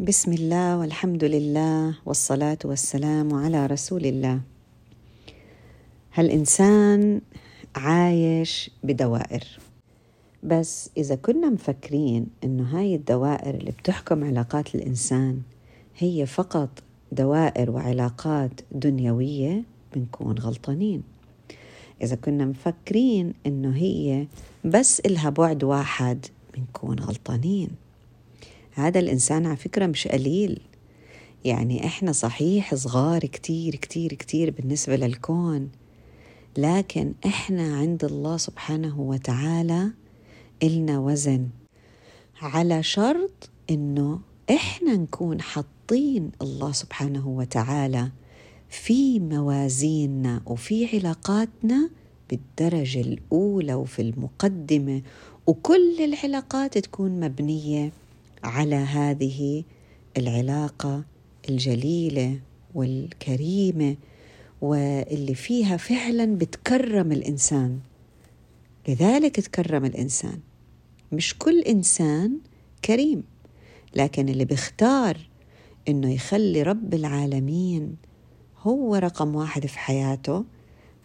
بسم الله والحمد لله والصلاة والسلام على رسول الله هالإنسان عايش بدوائر بس إذا كنا مفكرين إنه هاي الدوائر اللي بتحكم علاقات الإنسان هي فقط دوائر وعلاقات دنيوية بنكون غلطانين إذا كنا مفكرين إنه هي بس إلها بعد واحد بنكون غلطانين هذا الإنسان على فكرة مش قليل. يعني إحنا صحيح صغار كتير كتير كتير بالنسبة للكون. لكن إحنا عند الله سبحانه وتعالى إلنا وزن. على شرط إنه إحنا نكون حاطين الله سبحانه وتعالى في موازيننا وفي علاقاتنا بالدرجة الأولى وفي المقدمة. وكل العلاقات تكون مبنية على هذه العلاقة الجليلة والكريمة واللي فيها فعلا بتكرم الإنسان. لذلك تكرم الإنسان. مش كل إنسان كريم لكن اللي بيختار إنه يخلي رب العالمين هو رقم واحد في حياته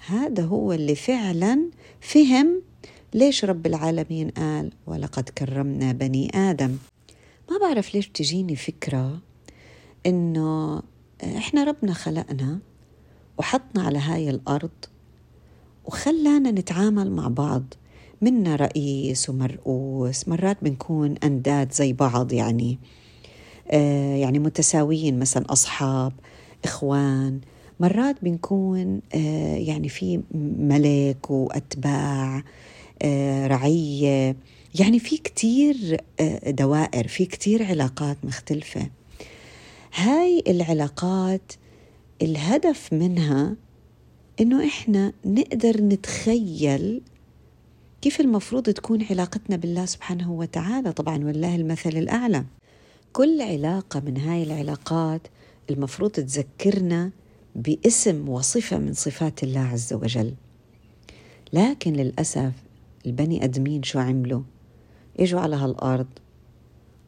هذا هو اللي فعلا فهم ليش رب العالمين قال ولقد كرمنا بني آدم ما بعرف ليش بتجيني فكرة إنه إحنا ربنا خلقنا وحطنا على هاي الأرض وخلانا نتعامل مع بعض منا رئيس ومرؤوس مرات بنكون أنداد زي بعض يعني آه يعني متساويين مثلا أصحاب إخوان مرات بنكون آه يعني في ملك وأتباع آه رعية. يعني في كتير آه، دوائر في كتير علاقات مختلفة. هاي العلاقات الهدف منها إنه إحنا نقدر نتخيل كيف المفروض تكون علاقتنا بالله سبحانه وتعالى. طبعا والله المثل الأعلى. كل علاقة من هاي العلاقات المفروض تذكرنا باسم وصفة من صفات الله عز وجل. لكن للأسف البني آدمين شو عملوا؟ اجوا على هالأرض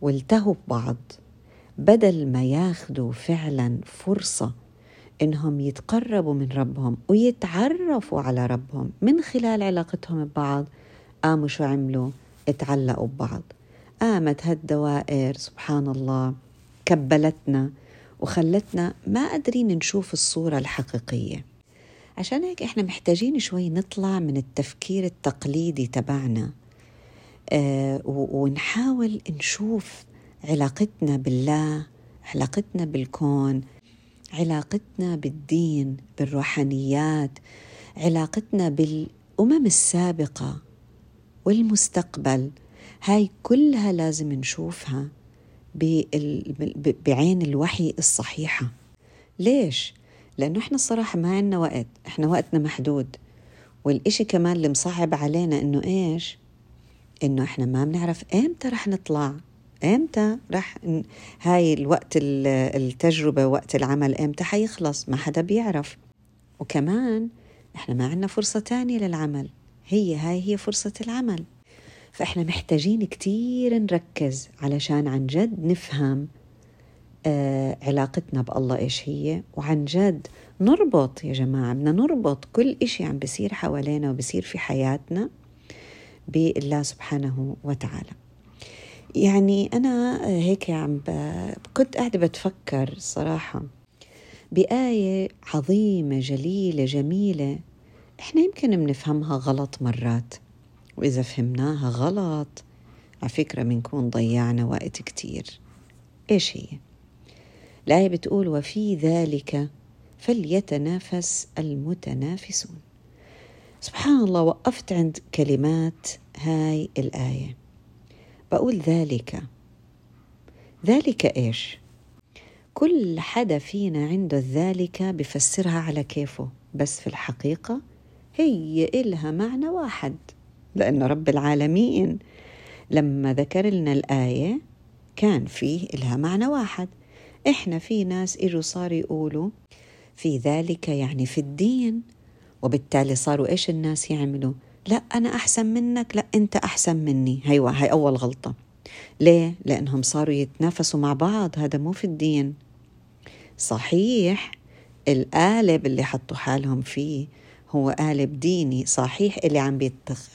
والتهوا ببعض بدل ما ياخذوا فعلا فرصة إنهم يتقربوا من ربهم ويتعرفوا على ربهم من خلال علاقتهم ببعض قاموا شو عملوا؟ اتعلقوا ببعض. قامت هالدوائر سبحان الله كبلتنا وخلتنا ما قادرين نشوف الصورة الحقيقية. عشان هيك إحنا محتاجين شوي نطلع من التفكير التقليدي تبعنا. ونحاول نشوف علاقتنا بالله علاقتنا بالكون علاقتنا بالدين بالروحانيات علاقتنا بالأمم السابقة والمستقبل. هاي كلها لازم نشوفها بعين الوحي الصحيحة. ليش؟ لأنه إحنا الصراحة ما عندنا وقت إحنا وقتنا محدود. والإشي كمان اللي مصعب علينا إنه إيش؟ إنه إحنا ما بنعرف إمتى رح نطلع إمتى رح هاي الوقت التجربة وقت العمل إمتى حيخلص؟ ما حدا بيعرف. وكمان إحنا ما عندنا فرصة تانية للعمل. هي هاي هي فرصة العمل. فإحنا محتاجين كتير نركز علشان عن جد نفهم آه علاقتنا بالله إيش هي. وعن جد نربط يا جماعة بدنا نربط كل إشي عم بيصير حوالينا وبصير في حياتنا. بالله سبحانه وتعالى. يعني أنا هيك عم كنت قاعدة بتفكر صراحة بآية عظيمة جليلة جميلة. إحنا يمكن بنفهمها غلط مرات وإذا فهمناها غلط على فكرة بنكون ضيعنا وقت كتير. إيش هي؟ الآية بتقول وفي ذلك فليتنافس المتنافسون. سبحان الله وقفت عند كلمات هاي الآية. بقول ذلك. ذلك إيش؟ كل حدا فينا عنده ذلك بفسرها على كيفه. بس في الحقيقة هي إلها معنى واحد. لأن رب العالمين لما ذكر لنا الآية كان فيه إلها معنى واحد. إحنا في ناس إجوا صار يقولوا في ذلك يعني في الدين وبالتالي صاروا إيش الناس يعملوا؟ لا أنا أحسن منك لا أنت أحسن مني. هيوا هاي أول غلطة. ليه؟ لأنهم صاروا يتنافسوا مع بعض. هذا مو في الدين. صحيح القالب اللي حطوا حالهم فيه هو قالب ديني. صحيح اللي عم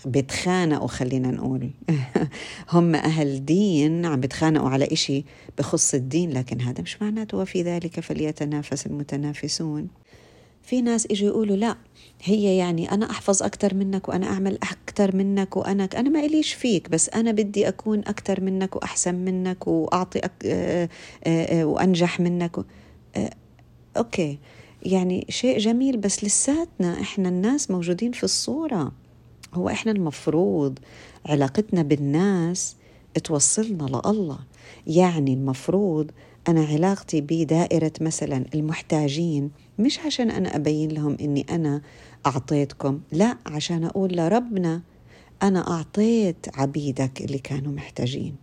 بيتخانقوا خلينا نقول. هم أهل دين عم بيتخانقوا على إشي بخص الدين لكن هذا مش معناته وفي ذلك فليتنافس المتنافسون. في ناس إجوا يقولوا لا هي يعني أنا أحفظ أكثر منك وأنا أعمل أكثر منك وأنا أنا ما إليش فيك بس أنا بدي أكون أكثر منك وأحسن منك وأعطي أك... آآ آآ وأنجح منك و... أوكي. يعني شيء جميل بس لساتنا إحنا الناس موجودين في الصورة. هو إحنا المفروض علاقتنا بالناس توصلنا لله. يعني المفروض أنا علاقتي بدائرة مثلا المحتاجين مش عشان أنا أبين لهم إني أنا أعطيتكم لا عشان أقول لربنا أنا أعطيت عبيدك اللي كانوا محتاجين.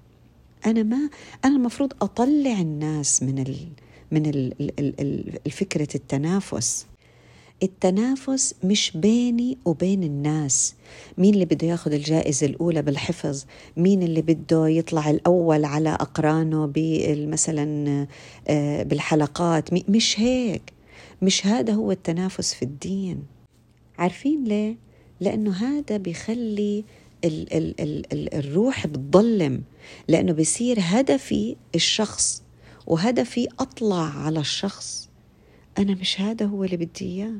أنا ما أنا المفروض أطلع الناس من ال من الفكرة التنافس. التنافس مش بيني وبين الناس. مين اللي بده ياخذ الجائزة الأولى بالحفظ؟ مين اللي بده يطلع الأول على أقرانه مثلا آه، بالحلقات؟ مش هيك. مش هذا هو التنافس في الدين. عارفين ليه؟ لأنه هذا بيخلي ال ال ال ال الروح بتضلم لأنه بيصير هدفي الشخص وهدفي أطلع على الشخص. أنا مش هذا هو اللي بدي إياه.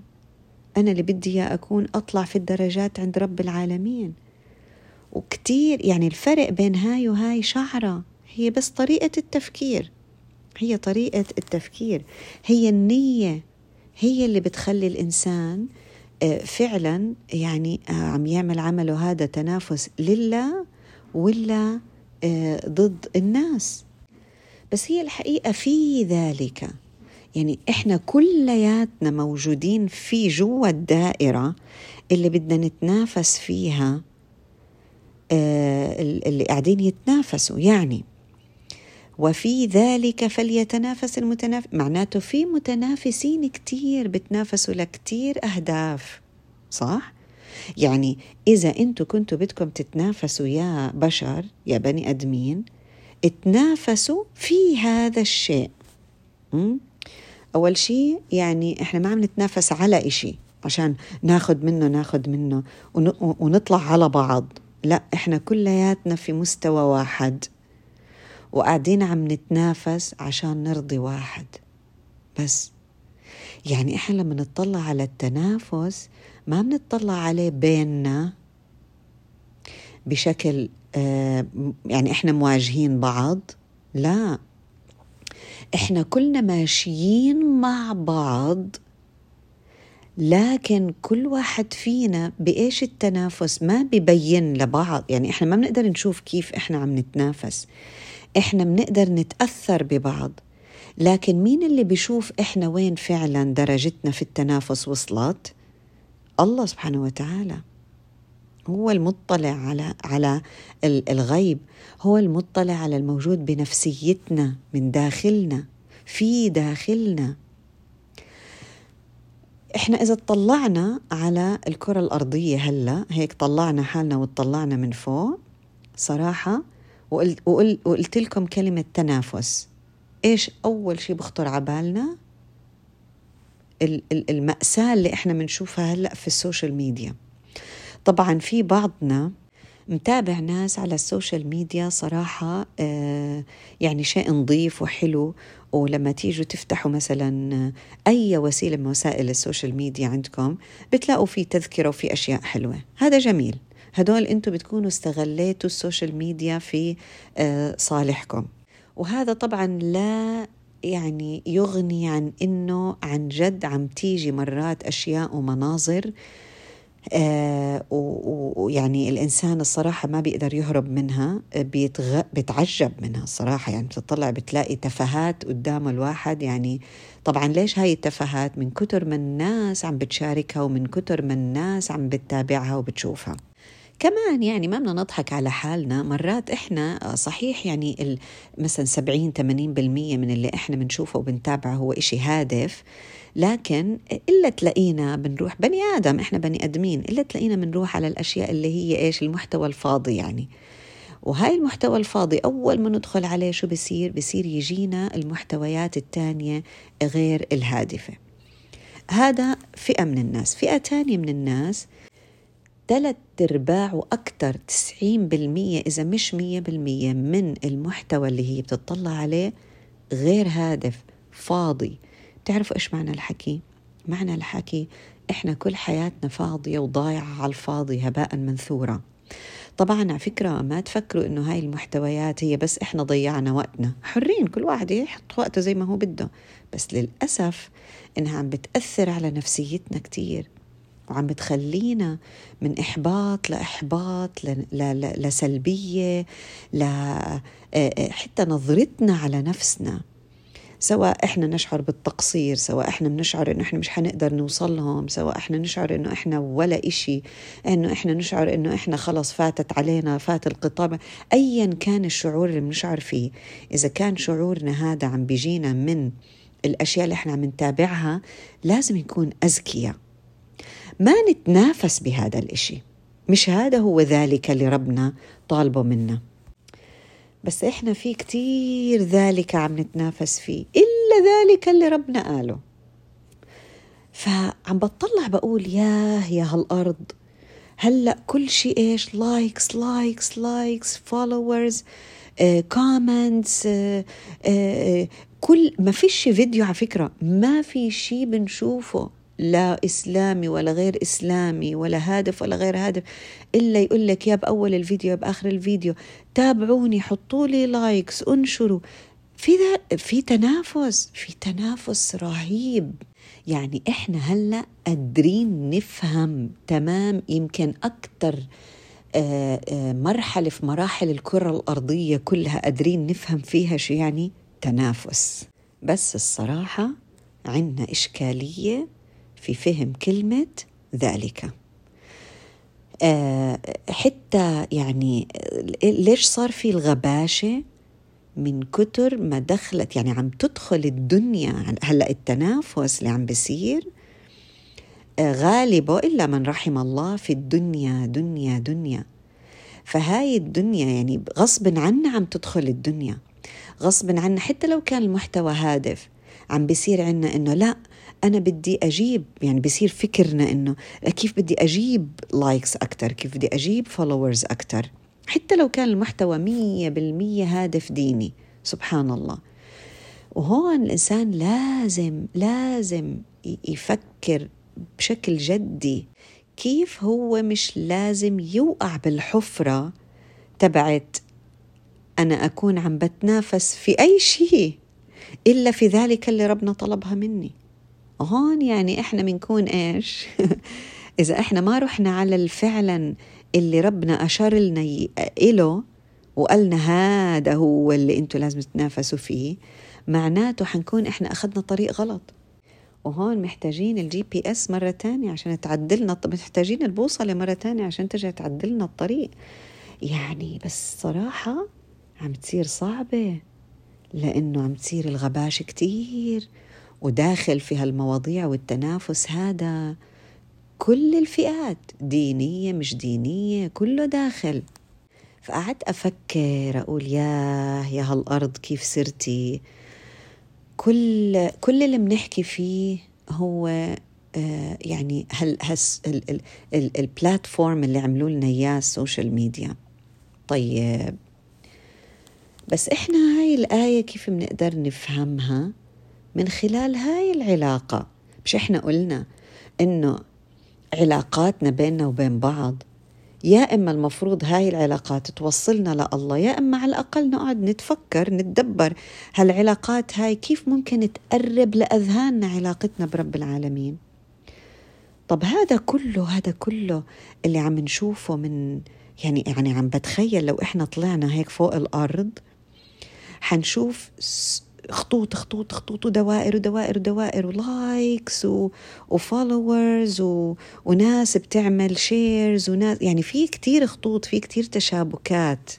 أنا اللي بدي إياه أكون أطلع في الدرجات عند رب العالمين. وكتير يعني الفرق بين هاي وهاي شعرة. هي بس طريقة التفكير. هي طريقة التفكير. هي النية. هي اللي بتخلي الإنسان آه، فعلا يعني آه، عم يعمل عمله هذا تنافس لله ولا آه، ضد الناس. بس هي الحقيقة في ذلك. يعني إحنا كلياتنا موجودين في جوا الدائرة اللي بدنا نتنافس فيها اللي قاعدين يتنافسوا. يعني وفي ذلك فليتنافس المتنافس معناته في متنافسين كتير بتنافسوا لكتير أهداف صح؟ يعني إذا أنتوا كنتوا بدكم تتنافسوا يا بشر يا بني أدمين اتنافسوا في هذا الشيء? أول شيء يعني إحنا ما عم نتنافس على إشي عشان ناخد منه ناخد منه ونطلع على بعض لا إحنا كلياتنا في مستوى واحد وقاعدين عم نتنافس عشان نرضي واحد. بس يعني إحنا لما نطلع على التنافس ما بنطلع عليه بيننا بشكل آه يعني إحنا مواجهين بعض لا. إحنا كلنا ماشيين مع بعض لكن كل واحد فينا بإيش التنافس؟ ما ببين لبعض. يعني إحنا ما بنقدر نشوف كيف إحنا عم نتنافس. إحنا بنقدر نتأثر ببعض. لكن مين اللي بيشوف إحنا وين فعلا درجتنا في التنافس وصلت؟ الله سبحانه وتعالى. هو المطلع على على الغيب. هو المطلع على الموجود بنفسيتنا من داخلنا في داخلنا. إحنا إذا اطلعنا على الكرة الأرضية هلأ هيك طلعنا حالنا وطلعنا من فوق صراحة وقلت, وقلت, وقلت لكم كلمة تنافس. إيش أول شيء بخطر على بالنا؟ المأساة اللي إحنا بنشوفها هلأ في السوشيال ميديا. طبعا في بعضنا متابع ناس على ال social media صراحة آه، يعني شيء نظيف وحلو ولما تيجوا تفتحوا مثلا أي وسيلة من وسائل ال social media عندكم بتلاقوا في تذكرة وفي أشياء حلوة. هذا جميل. هدول أنتم بتكونوا استغليتوا ال social media في آه، صالحكم. وهذا طبعا لا يعني يغني عن إنه عن جد عم تيجي مرات أشياء ومناظر آه ويعني الإنسان الصراحة ما بيقدر يهرب منها بيتغ... بيتعجب منها الصراحة. يعني بتطلع بتلاقي تفاهات قدام الواحد. يعني طبعا ليش هاي التفاهات؟ من كتر ما الناس عم بتشاركها ومن كتر ما الناس عم بتتابعها وبتشوفها. كمان يعني ما بدنا نضحك على حالنا مرات إحنا صحيح يعني مثلا 70 80% من اللي إحنا بنشوفه وبنتابعه هو إشي هادف لكن إلا تلاقينا بنروح بني آدم إحنا بني آدمين إلا تلاقينا بنروح على الأشياء اللي هي إيش؟ المحتوى الفاضي يعني. وهاي المحتوى الفاضي أول ما ندخل عليه شو بصير بصير يجينا المحتويات الثانية غير الهادفة. هذا فئة من الناس. فئة تانية من الناس ثلاث ارباع وأكثر 90% إذا مش 100% من المحتوى اللي هي بتطلع عليه غير هادف فاضي. تعرفوا إيش معنى الحكي؟ معنى الحكي إحنا كل حياتنا فاضية وضايعة على الفاضي هباء منثورا طبعا على فكرة ما تفكروا إنه هاي المحتويات هي بس إحنا ضيعنا وقتنا. حرين كل واحد يحط وقته زي ما هو بده. بس للأسف إنها عم بتأثر على نفسيتنا كتير. وعم بتخلينا من إحباط لإحباط لسلبية ل حتى نظرتنا على نفسنا. سواء إحنا نشعر بالتقصير سواء إحنا بنشعر إنه إحنا مش حنقدر نوصل لهم سواء إحنا نشعر إنه إحنا ولا إشي إنه إحنا نشعر إنه إحنا خلص فاتت علينا فات القطار ايا كان الشعور اللي بنشعر فيه. إذا كان شعورنا هذا عم بيجينا من الأشياء اللي إحنا عم نتابعها لازم نكون اذكياء ما نتنافس بهذا الإشي؟ مش هذا هو ذلك اللي ربنا طالبه منا. بس إحنا في كتير ذلك عم نتنافس فيه إلا ذلك اللي ربنا قاله. فعم بطلع بقول ياه يا هالأرض. هلأ كل شيء إيش؟ likes likes likes followers comments كل ما فيش فيديو على فكرة ما في شيء بنشوفه. لا إسلامي ولا غير إسلامي ولا هادف ولا غير هادف إلا يقول لك يا بأول الفيديو يا بآخر الفيديو تابعوني حطوا لي لايكس انشروا. في في تنافس في تنافس رهيب. يعني إحنا هلأ قادرين نفهم تمام يمكن أكثر آه، آه، مرحلة في مراحل الكرة الأرضية كلها قادرين نفهم فيها شو يعني؟ تنافس. بس الصراحة عندنا إشكالية في فهم كلمة ذلك. آه، حتى يعني ليش صار في الغباشة من كتر ما دخلت يعني عم تدخل الدنيا هلأ التنافس اللي عم بيصير آه، غالبه إلا من رحم الله في الدنيا دنيا دنيا. فهاي الدنيا يعني غصب عنا عم تدخل الدنيا. غصب عنا حتى لو كان المحتوى هادف عم بيصير عنا إنه لأ أنا بدي أجيب يعني بصير فكرنا إنه كيف بدي أجيب likes أكتر كيف بدي أجيب followers أكتر. حتى لو كان المحتوى مية بالمية هادف ديني سبحان الله. وهون الإنسان لازم لازم يفكر بشكل جدي. كيف هو مش لازم يوقع بالحفرة تبعت أنا أكون عم بتنافس في أي شيء إلا في ذلك اللي ربنا طلبها مني. هون يعني إحنا بنكون إيش؟ إذا إحنا ما رحنا على الفعلا اللي ربنا أشار لنا إله وقالنا هذا هو اللي أنتم لازم تتنافسوا فيه معناته حنكون إحنا أخذنا طريق غلط. وهون محتاجين ال GPS مرة تانية عشان تعدلنا محتاجين البوصلة مرة تانية عشان ترجع تعدلنا الطريق. يعني بس صراحة عم تصير صعبة لأنه عم تصير الغباش كتير. وداخل في هالمواضيع والتنافس هذا كل الفئات دينية مش دينية كله داخل. فقعدت أفكر أقول ياه يا هالأرض كيف صرتي؟ كل كل اللي بنحكي فيه هو آه يعني هل هس ال ال ال ال platform اللي عملوا لنا إياه ال social media. طيب. بس إحنا هاي الآية كيف بنقدر نفهمها؟ من خلال هاي العلاقة. مش إحنا قلنا إنه علاقاتنا بيننا وبين بعض يا إما المفروض هاي العلاقات توصلنا لله يا إما على الأقل نقعد نتفكر نتدبر هالعلاقات هاي كيف ممكن تقرب لأذهاننا علاقتنا برب العالمين. طب هذا كله هذا كله اللي عم نشوفه من يعني يعني عم بتخيل لو إحنا طلعنا هيك فوق الأرض حنشوف خطوط خطوط خطوط ودوائر ودوائر ودوائر ولايكس و followers و... وناس بتعمل shares وناس يعني في كتير خطوط في كتير تشابكات.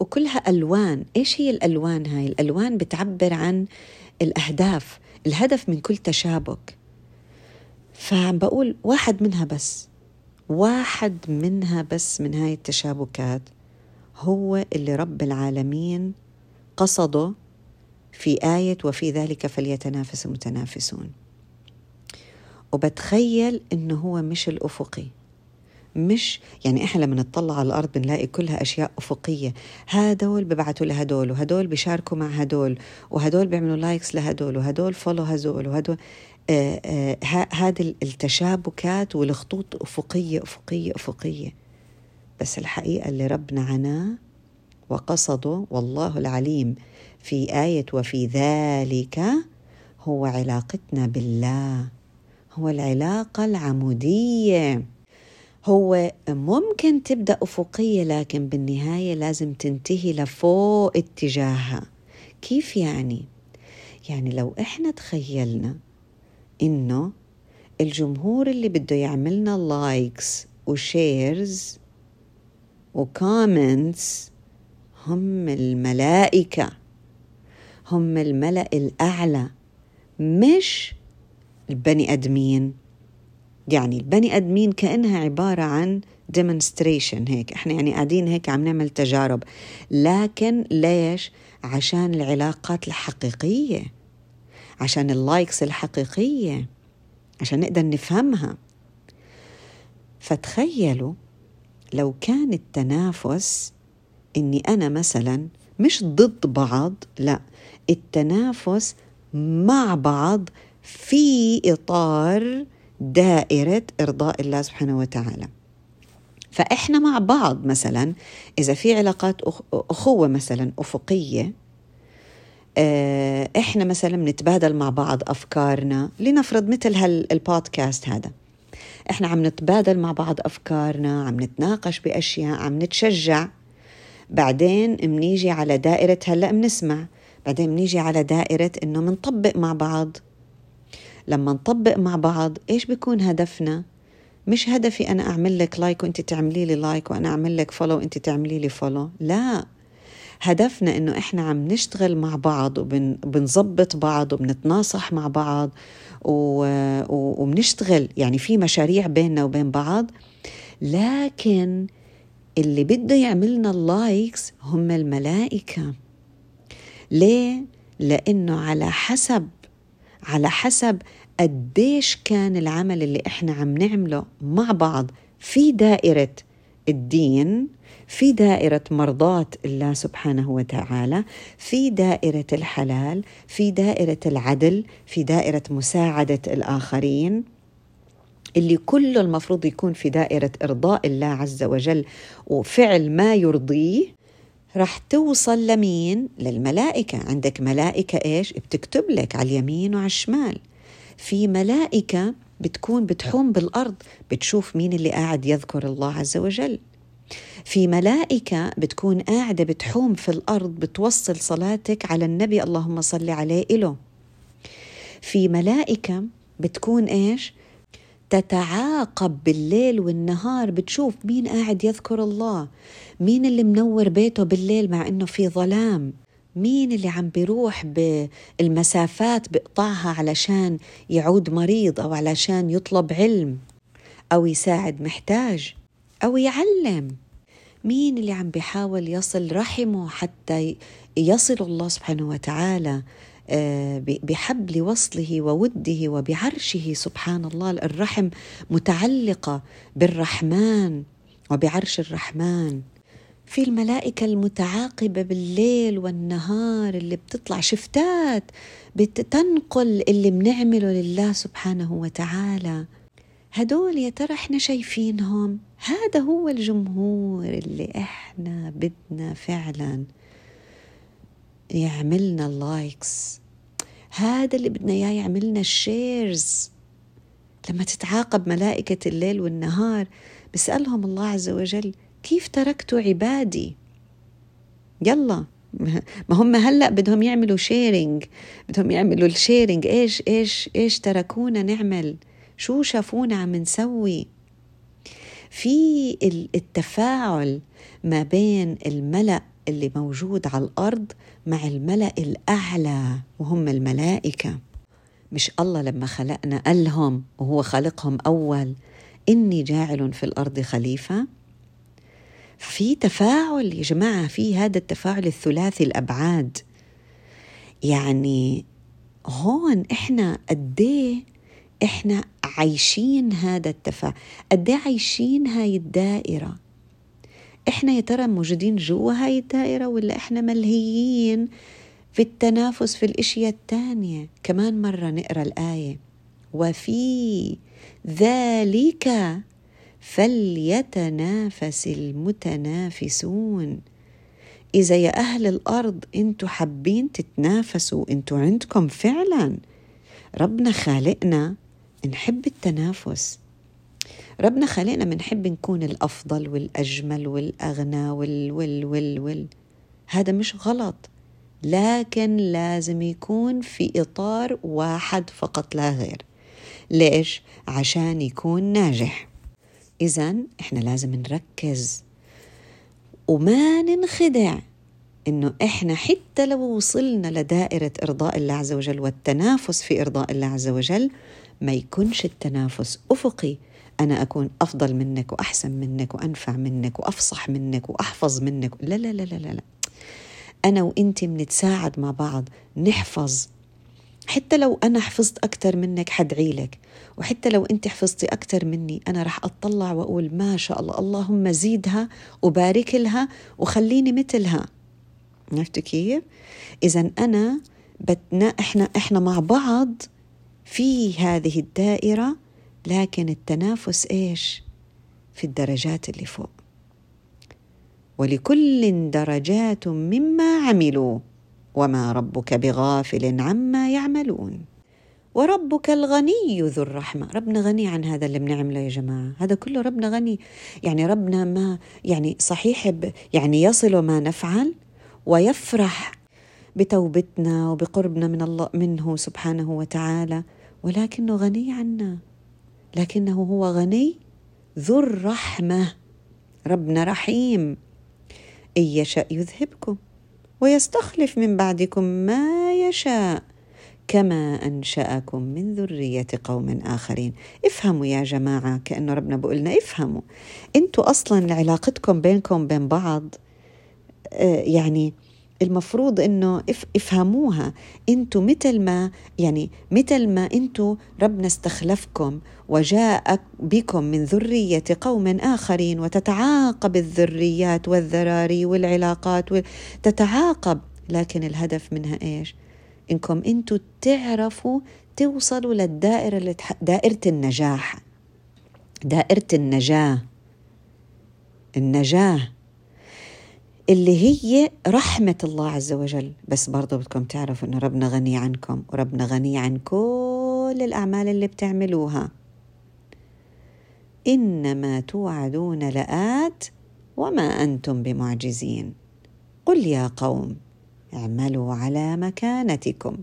وكلها ألوان. إيش هي الألوان هاي؟ الألوان بتعبر عن الأهداف. الهدف من كل تشابك. فعم بقول واحد منها بس. واحد منها بس من هاي التشابكات هو اللي رب العالمين قصده في آية وفي ذلك فليتنافس المتنافسون. وبتخيل إنه هو مش الأفقي. مش يعني إحنا لما نطلع على الأرض بنلاقي كلها أشياء أفقية. هدول ببعثوا لهدول وهدول بيشاركوا مع هدول وهدول بيعملوا likes لهدول وهدول follow هدول وهدول آه آه هذه التشابكات والخطوط أفقية أفقية أفقية. بس الحقيقة اللي ربنا عناه وقصده والله العليم في آية وفي ذلك هو علاقتنا بالله هو العلاقة العمودية. هو ممكن تبدأ أفقية لكن بالنهاية لازم تنتهي لفوق اتجاهها. كيف يعني؟ يعني لو إحنا تخيلنا إنه الجمهور اللي بده يعملنا likes و shares و comments هم الملائكة. هم الملأ الأعلى مش البني أدمين. يعني البني أدمين كأنها عبارة عن demonstration هيك. إحنا يعني قاعدين هيك عم نعمل تجارب. لكن ليش؟ عشان العلاقات الحقيقية عشان ال likes الحقيقية عشان نقدر نفهمها. فتخيلوا لو كان التنافس إني أنا مثلا مش ضد بعض لا التنافس مع بعض في إطار دائرة إرضاء الله سبحانه وتعالى. فإحنا مع بعض مثلا إذا في علاقات أخوة مثلا أفقية آه، إحنا مثلا بنتبادل مع بعض أفكارنا لنفرض مثل هالبودكاست هذا. إحنا عم نتبادل مع بعض أفكارنا عم نتناقش بأشياء عم نتشجع. بعدين منيجي على دائرة هلأ بنسمع بعدين منيجي على دائرة إنه منطبق مع بعض. لما نطبق مع بعض إيش بيكون هدفنا؟ مش هدفي أنا أعمل لك like وانت تعملي لي like وأنا أعمل لك follow وانت تعملي لي follow لا. هدفنا إنه إحنا عم نشتغل مع بعض وبنظبط بعض وبنتناصح مع بعض وبنشتغل. يعني في مشاريع بيننا وبين بعض. لكن اللي بده يعملنا اللايكس هم الملائكة. ليه؟ لأنه على حسب على حسب قديش كان العمل اللي إحنا عم نعمله مع بعض في دائرة الدين في دائرة مرضاة الله سبحانه وتعالى في دائرة الحلال في دائرة العدل في دائرة مساعدة الآخرين. اللي كله المفروض يكون في دائرة إرضاء الله عز وجل وفعل ما يرضيه رح توصل لمين؟ للملائكة عندك ملائكة إيش؟ بتكتب لك على اليمين وعلى الشمال في ملائكة بتكون بتحوم بالأرض بتشوف مين اللي قاعد يذكر الله عز وجل في ملائكة بتكون قاعدة بتحوم في الأرض بتوصل صلاتك على النبي اللهم صل عليه إله في ملائكة بتكون إيش؟ تتعاقب بالليل والنهار بتشوف مين قاعد يذكر الله مين اللي منور بيته بالليل مع إنه في ظلام مين اللي عم بيروح بالمسافات بقطعها علشان يعود مريض أو علشان يطلب علم أو يساعد محتاج أو يعلم مين اللي عم بيحاول يصل رحمه حتى يصل الله سبحانه وتعالى بحبل وصله ووده وبعرشه سبحان الله الرحم متعلقة بالرحمن وبعرش الرحمن. في الملائكة المتعاقبة بالليل والنهار اللي بتطلع شفتات بتنقل اللي بنعمله لله سبحانه وتعالى. هدول يا ترى إحنا شايفينهم؟ هذا هو الجمهور اللي إحنا بدنا فعلا. يعملنا ال likes هذا اللي بدنا إياه يعملنا ال shares لما تتعاقب ملائكة الليل والنهار بسألهم الله عز وجل كيف تركتوا عبادي؟ يلا. ما هم هلأ بدهم يعملوا sharing بدهم يعملوا الشيرنج إيش إيش إيش تركونا نعمل؟ شو شافونا عم نسوي؟ في التفاعل ما بين الملأ اللي موجود على الأرض مع الملأ الأعلى وهم الملائكة. مش الله لما خلقنا قال لهم وهو خالقهم أول إني جاعل في الأرض خليفة؟ في تفاعل يا جماعة في هذا التفاعل الثلاثي الأبعاد. يعني هون إحنا قديه إحنا عايشين هذا التفاعل؟ قديه عايشين هاي الدائرة؟ إحنا يا ترى موجودين جوا هاي الدائرة ولا إحنا ملهيين في التنافس في الأشياء الثانية كمان مرة نقرأ الآية. وفي ذلك فليتنافس المتنافسون. إذا يا أهل الأرض أنتوا حابين تتنافسوا أنتوا عندكم فعلا. ربنا خالقنا نحب التنافس. ربنا خلقنا بنحب نكون الأفضل والأجمل والأغنى وال وال وال وال هذا مش غلط. لكن لازم يكون في إطار واحد فقط لا غير. ليش؟ عشان يكون ناجح. إذا إحنا لازم نركز. وما ننخدع إنه إحنا حتى لو وصلنا لدائرة إرضاء الله عز وجل والتنافس في إرضاء الله عز وجل ما يكونش التنافس أفقي. أنا أكون أفضل منك وأحسن منك وأنفع منك وأفصح منك وأحفظ منك. لا لا لا لا لا أنا وإنت بنتساعد مع بعض نحفظ. حتى لو أنا حفظت أكثر منك حدعي لك وحتى لو أنت حفظتي أكثر مني أنا رح أطلع وأقول ما شاء الله اللهم زيدها وبارك لها وخليني مثلها. عرفتوا كيف؟ إذا أنا بتنا إحنا إحنا مع بعض في هذه الدائرة لكن التنافس إيش؟ في الدرجات اللي فوق. ولكل درجات مما عملوا وما ربك بغافل عما يعملون. وربك الغني ذو الرحمة. ربنا غني عن هذا اللي بنعمله يا جماعة. هذا كله ربنا غني. يعني ربنا ما يعني صحيح يعني يصل ما نفعل ويفرح بتوبتنا وبقربنا من الله منه سبحانه وتعالى ولكنه غني عنا. لكنه هو غني ذو الرحمة. ربنا رحيم. إن يشاء يذهبكم ويستخلف من بعدكم ما يشاء كما أنشأكم من ذرية قوم آخرين. افهموا يا جماعة كأنه ربنا بقولنا افهموا. أنتوا أصلا علاقتكم بينكم بين بعض آه، يعني المفروض إنه إفهموها. أنتوا مثل ما يعني مثل ما أنتوا ربنا استخلفكم وجاء بكم من ذرية قوم آخرين وتتعاقب الذريات والذراري والعلاقات تتعاقب. لكن الهدف منها إيش؟ إنكم أنتوا تعرفوا توصلوا للدائرة اللي دائرة النجاح. دائرة النجاة. النجاة. اللي هي رحمة الله عز وجل. بس برضو بدكم تعرفوا أن ربنا غني عنكم وربنا غني عن كل الأعمال اللي بتعملوها. إنما توعدون لآت وما أنتم بمعجزين. قل يا قوم اعملوا على مكانتكم.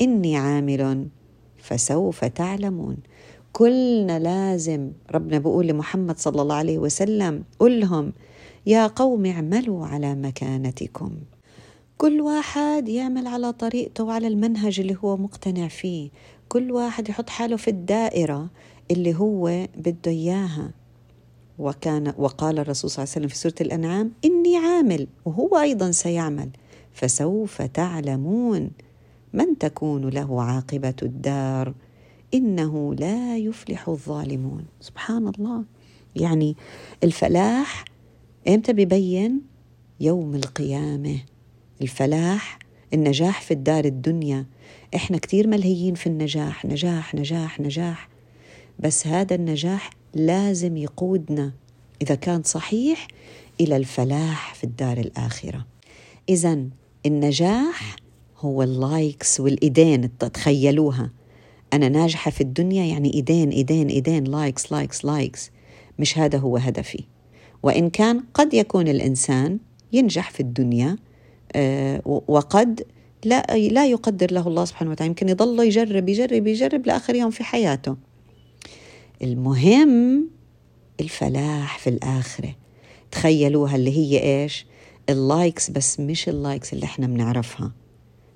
إني عامل فسوف تعلمون. كلنا لازم ربنا بيقول لمحمد صلى الله عليه وسلم قل لهم يا قوم اعملوا على مكانتكم. كل واحد يعمل على طريقته وعلى المنهج اللي هو مقتنع فيه. كل واحد يحط حاله في الدائرة اللي هو بده إياها. وكان وقال الرسول صلى الله عليه وسلم في سورة الأنعام إني عامل وهو أيضا سيعمل فسوف تعلمون من تكون له عاقبة الدار. إنه لا يفلح الظالمون. سبحان الله. يعني الفلاح إمتى ببين يوم القيامة؟ الفلاح النجاح في الدار الدنيا. إحنا كتير ملهيين في النجاح نجاح نجاح نجاح. بس هذا النجاح لازم يقودنا إذا كان صحيح إلى الفلاح في الدار الآخرة. اذا النجاح هو ال likes والإيدين تخيلوها. أنا ناجحة في الدنيا يعني إيدين إيدين إيدين likes likes likes مش هذا هو هدفي. وإن كان قد يكون الإنسان ينجح في الدنيا آه، وقد لا لا يقدر له الله سبحانه وتعالى يمكن يضل يجرب يجرب يجرب لآخر يوم في حياته. المهم الفلاح في الآخرة. تخيلوها اللي هي إيش؟ ال likes بس مش ال likes اللي إحنا بنعرفها.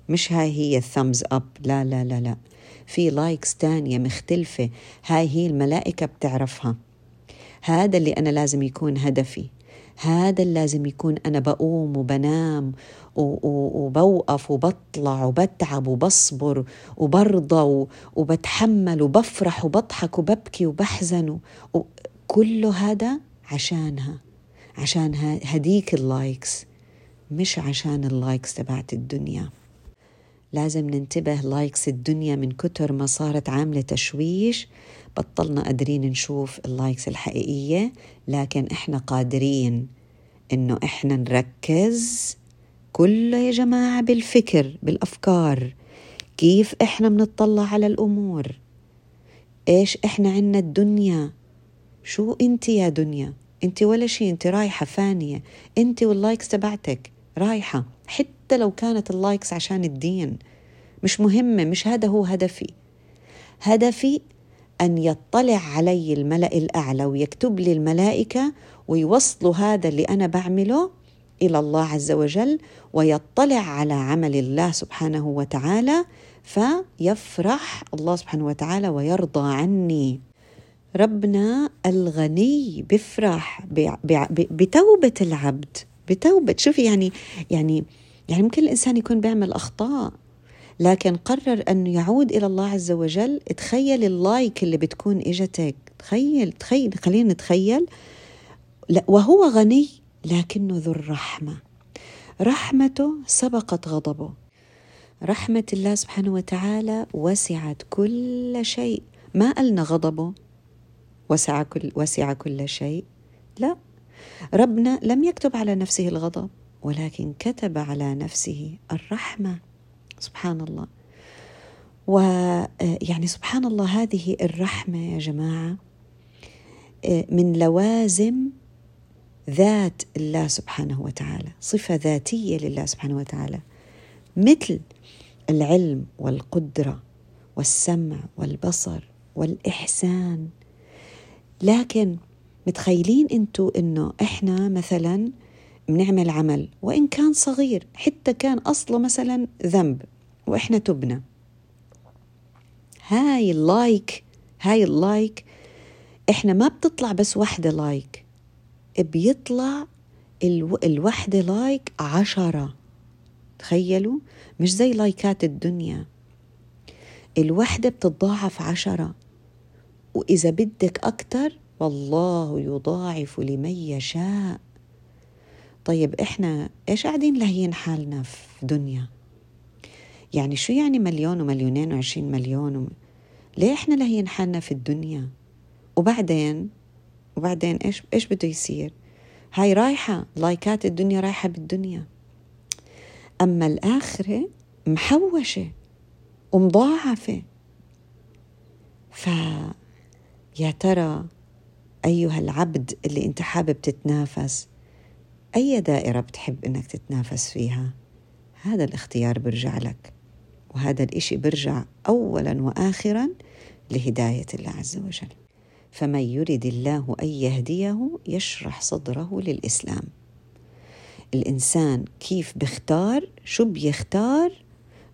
مش هاي هي ال thumbs up لا لا لا لا. في likes تانية مختلفة. هاي هي الملائكة بتعرفها. هذا اللي أنا لازم يكون هدفي. هذا اللي لازم يكون أنا بقوم وبنام وبوقف وبطلع وبتعب وبصبر وبرضى وبتحمل وبفرح وبضحك وببكي وبحزن كله هذا عشانها. عشان هديك ال likes مش عشان ال likes تبعت الدنيا. لازم ننتبه likes الدنيا من كتر ما صارت عاملة تشويش. بطلنا قادرين نشوف ال likes الحقيقية لكن إحنا قادرين إنه إحنا نركز كله يا جماعة بالفكر بالأفكار. كيف إحنا بنطلع على الأمور؟ إيش إحنا عنا الدنيا؟ شو أنت يا دنيا؟ أنت ولا شيء أنت رايحة فانية. أنت وال likes تبعتك رايحة. حتى لو كانت ال likes عشان الدين. مش مهمة مش هذا هو هدفي. هدفي أن يطلع علي الملأ الأعلى ويكتب لي الملائكة ويوصلوا هذا اللي أنا بعمله إلى الله عز وجل ويطلع على عمل الله سبحانه وتعالى فيفرح الله سبحانه وتعالى ويرضى عني. ربنا ألغني بفرح بتوبة العبد. بتوبة. شوفي يعني يعني يعني ممكن الإنسان يكون بيعمل أخطاء لكن قرر أنه يعود إلى الله عز وجل تخيل اللايك اللي بتكون إجتك تخيل تخيل خلينا نتخيل وهو غني لكنه ذو الرحمة. رحمته سبقت غضبه. رحمة الله سبحانه وتعالى وسعت كل شيء. ما قلنا غضبه وسع كل وسع كل شيء لا. ربنا لم يكتب على نفسه الغضب. ولكن كتب على نفسه الرحمة. سبحان الله. ويعني سبحان الله هذه الرحمة يا جماعة من لوازم ذات الله سبحانه وتعالى صفة ذاتية لله سبحانه وتعالى. مثل العلم والقدرة والسمع والبصر والإحسان. لكن متخيلين انتو انه إحنا مثلا بنعمل عمل وإن كان صغير حتى كان أصله مثلا ذنب وإحنا تبنا. هاي ال like هاي ال like إحنا ما بتطلع بس وحدة like بيطلع ألو الوحدة like عشرة. تخيلوا؟ مش زي لايكات الدنيا. الوحدة بتتضاعف عشرة. وإذا بدك أكتر والله يضاعف لمن يشاء. طيب إحنا إيش قاعدين لاهيين حالنا في دنيا؟ يعني شو يعني مليون ومليونين وعشرين مليون و... ليه إحنا لاهيين حالنا في الدنيا؟ وبعدين وبعدين إيش إيش بده يصير؟ هاي رايحة لايكات الدنيا رايحة بالدنيا. أما الآخرة محوشة ومضاعفة. فيا ترى أيها العبد اللي أنت حابب تتنافس أي دائرة بتحب أنك تتنافس فيها؟ هذا الاختيار برجع لك وهذا الإشي برجع أولا وآخرا لهداية الله عز وجل. فمن يرد الله أن يهديه يشرح صدره للإسلام. الإنسان كيف بيختار؟ شو بيختار؟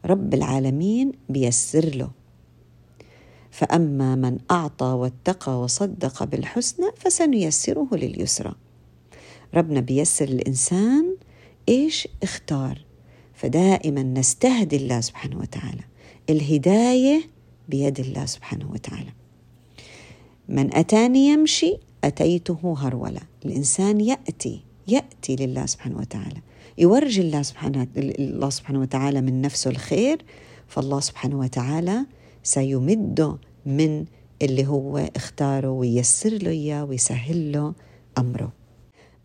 رب العالمين بيسر له. فأما من أعطى واتقى وصدق بالحسنى فسنيسره لليسرى. ربنا بيسر الإنسان إيش اختار. فدائما نستهدي الله سبحانه وتعالى. الهداية بيد الله سبحانه وتعالى. من أتاني يمشي أتيته هرولة. الإنسان يأتي يأتي لله سبحانه وتعالى. يورجي الله سبحانه الله سبحانه وتعالى من نفسه الخير فالله سبحانه وتعالى سيمده من اللي هو اختاره وييسر له إياه ويسهل له أمره.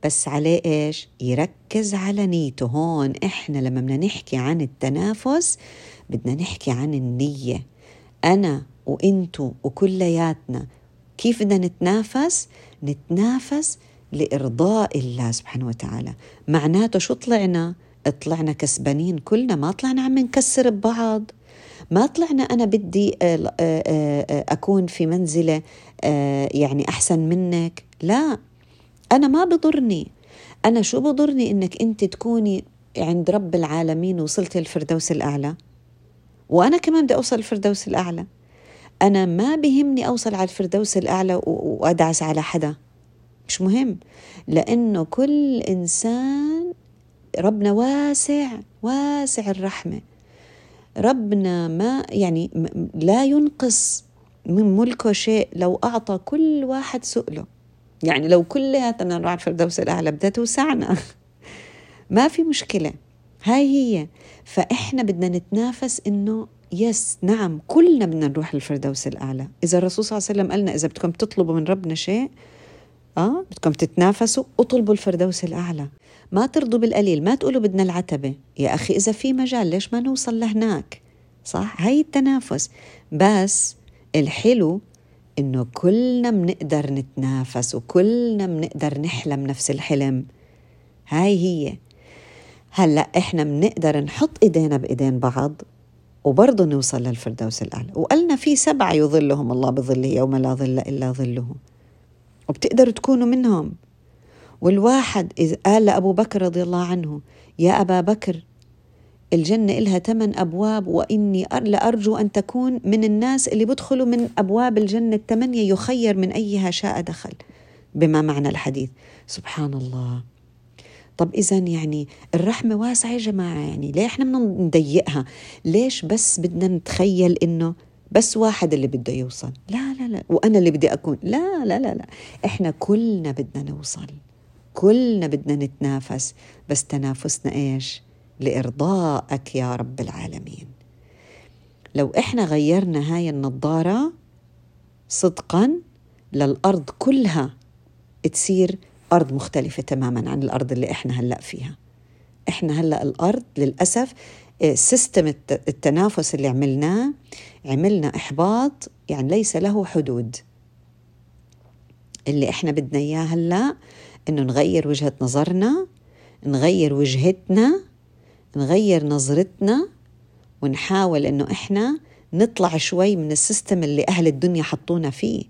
بس عليه إيش؟ يركز على نيته. هون إحنا لما بدنا نحكي عن التنافس بدنا نحكي عن النية. أنا وإنتو وكلياتنا كيف بدنا نتنافس؟ نتنافس لإرضاء الله سبحانه وتعالى. معناته شو طلعنا؟ طلعنا كسبانين كلنا ما طلعنا عم نكسر ببعض. ما طلعنا أنا بدي آه، آه، آه، أكون في منزلة يعني أحسن منك. لا أنا ما بضرني. أنا شو بضرني إنك أنت تكوني عند رب العالمين وصلت الفردوس الأعلى؟ وأنا كمان بدي أوصل الفردوس الأعلى. أنا ما بهمني أوصل على الفردوس الأعلى وأدعس على حدا. مش مهم. لأنه كل إنسان ربنا واسع واسع الرحمة. ربنا ما يعني لا ينقص من ملكه شيء لو أعطى كل واحد سؤله. يعني لو كلياتنا نروح الفردوس الأعلى بدها توسعنا ما في مشكلة. هاي هي. فإحنا بدنا نتنافس إنه يس نعم كلنا بدنا نروح للفردوس الأعلى. إذا الرسول صلى الله عليه وسلم قالنا إذا بدكم تطلبوا من ربنا شيء آه بدكم تتنافسوا اطلبوا الفردوس الأعلى. ما ترضوا بالقليل ما تقولوا بدنا العتبة. يا أخي إذا في مجال ليش ما نوصل لهناك؟ صح؟ هاي التنافس. بس الحلو إنه كلنا بنقدر نتنافس وكلنا بنقدر نحلم نفس الحلم. هاي هي. هلأ إحنا بنقدر نحط إيدينا بإيدين بعض وبرضه نوصل للفردوس الأعلى. وقالنا في سبعة يظلهم الله بظله يوم لا ظل إلا ظله. وبتقدروا تكونوا منهم. والواحد إذ قال لأبو بكر رضي الله عنه يا أبا بكر الجنة إلها ثمان أبواب وإني لأرجو أن تكون من الناس اللي بدخلوا من أبواب الجنة الثمانية يخير من أيها شاء دخل بما معنى الحديث. سبحان الله. طب إذا يعني الرحمة واسعة يا جماعة يعني ليه إحنا بدنا نضيقها؟ ليش بس بدنا نتخيل إنه بس واحد اللي بده يوصل؟ لا لا لا. وأنا اللي بدي أكون. لا لا لا لا. إحنا كلنا بدنا نوصل. كلنا بدنا نتنافس. بس تنافسنا إيش؟ لإرضائك يا رب العالمين. لو إحنا غيرنا هاي النظارة صدقا للأرض كلها تصير أرض مختلفة تماما عن الأرض اللي إحنا هلأ فيها. إحنا هلأ الأرض للأسف سيستم التنافس اللي عملناه عملنا إحباط يعني ليس له حدود. اللي إحنا بدنا إياه هلأ إنه نغير وجهة نظرنا نغير وجهتنا نغير نظرتنا ونحاول إنه إحنا نطلع شوي من السيستم اللي أهل الدنيا حطونا فيه.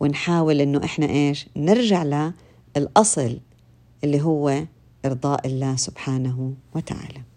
ونحاول إنه إحنا إيش؟ نرجع للاصل اللي هو إرضاء الله سبحانه وتعالى.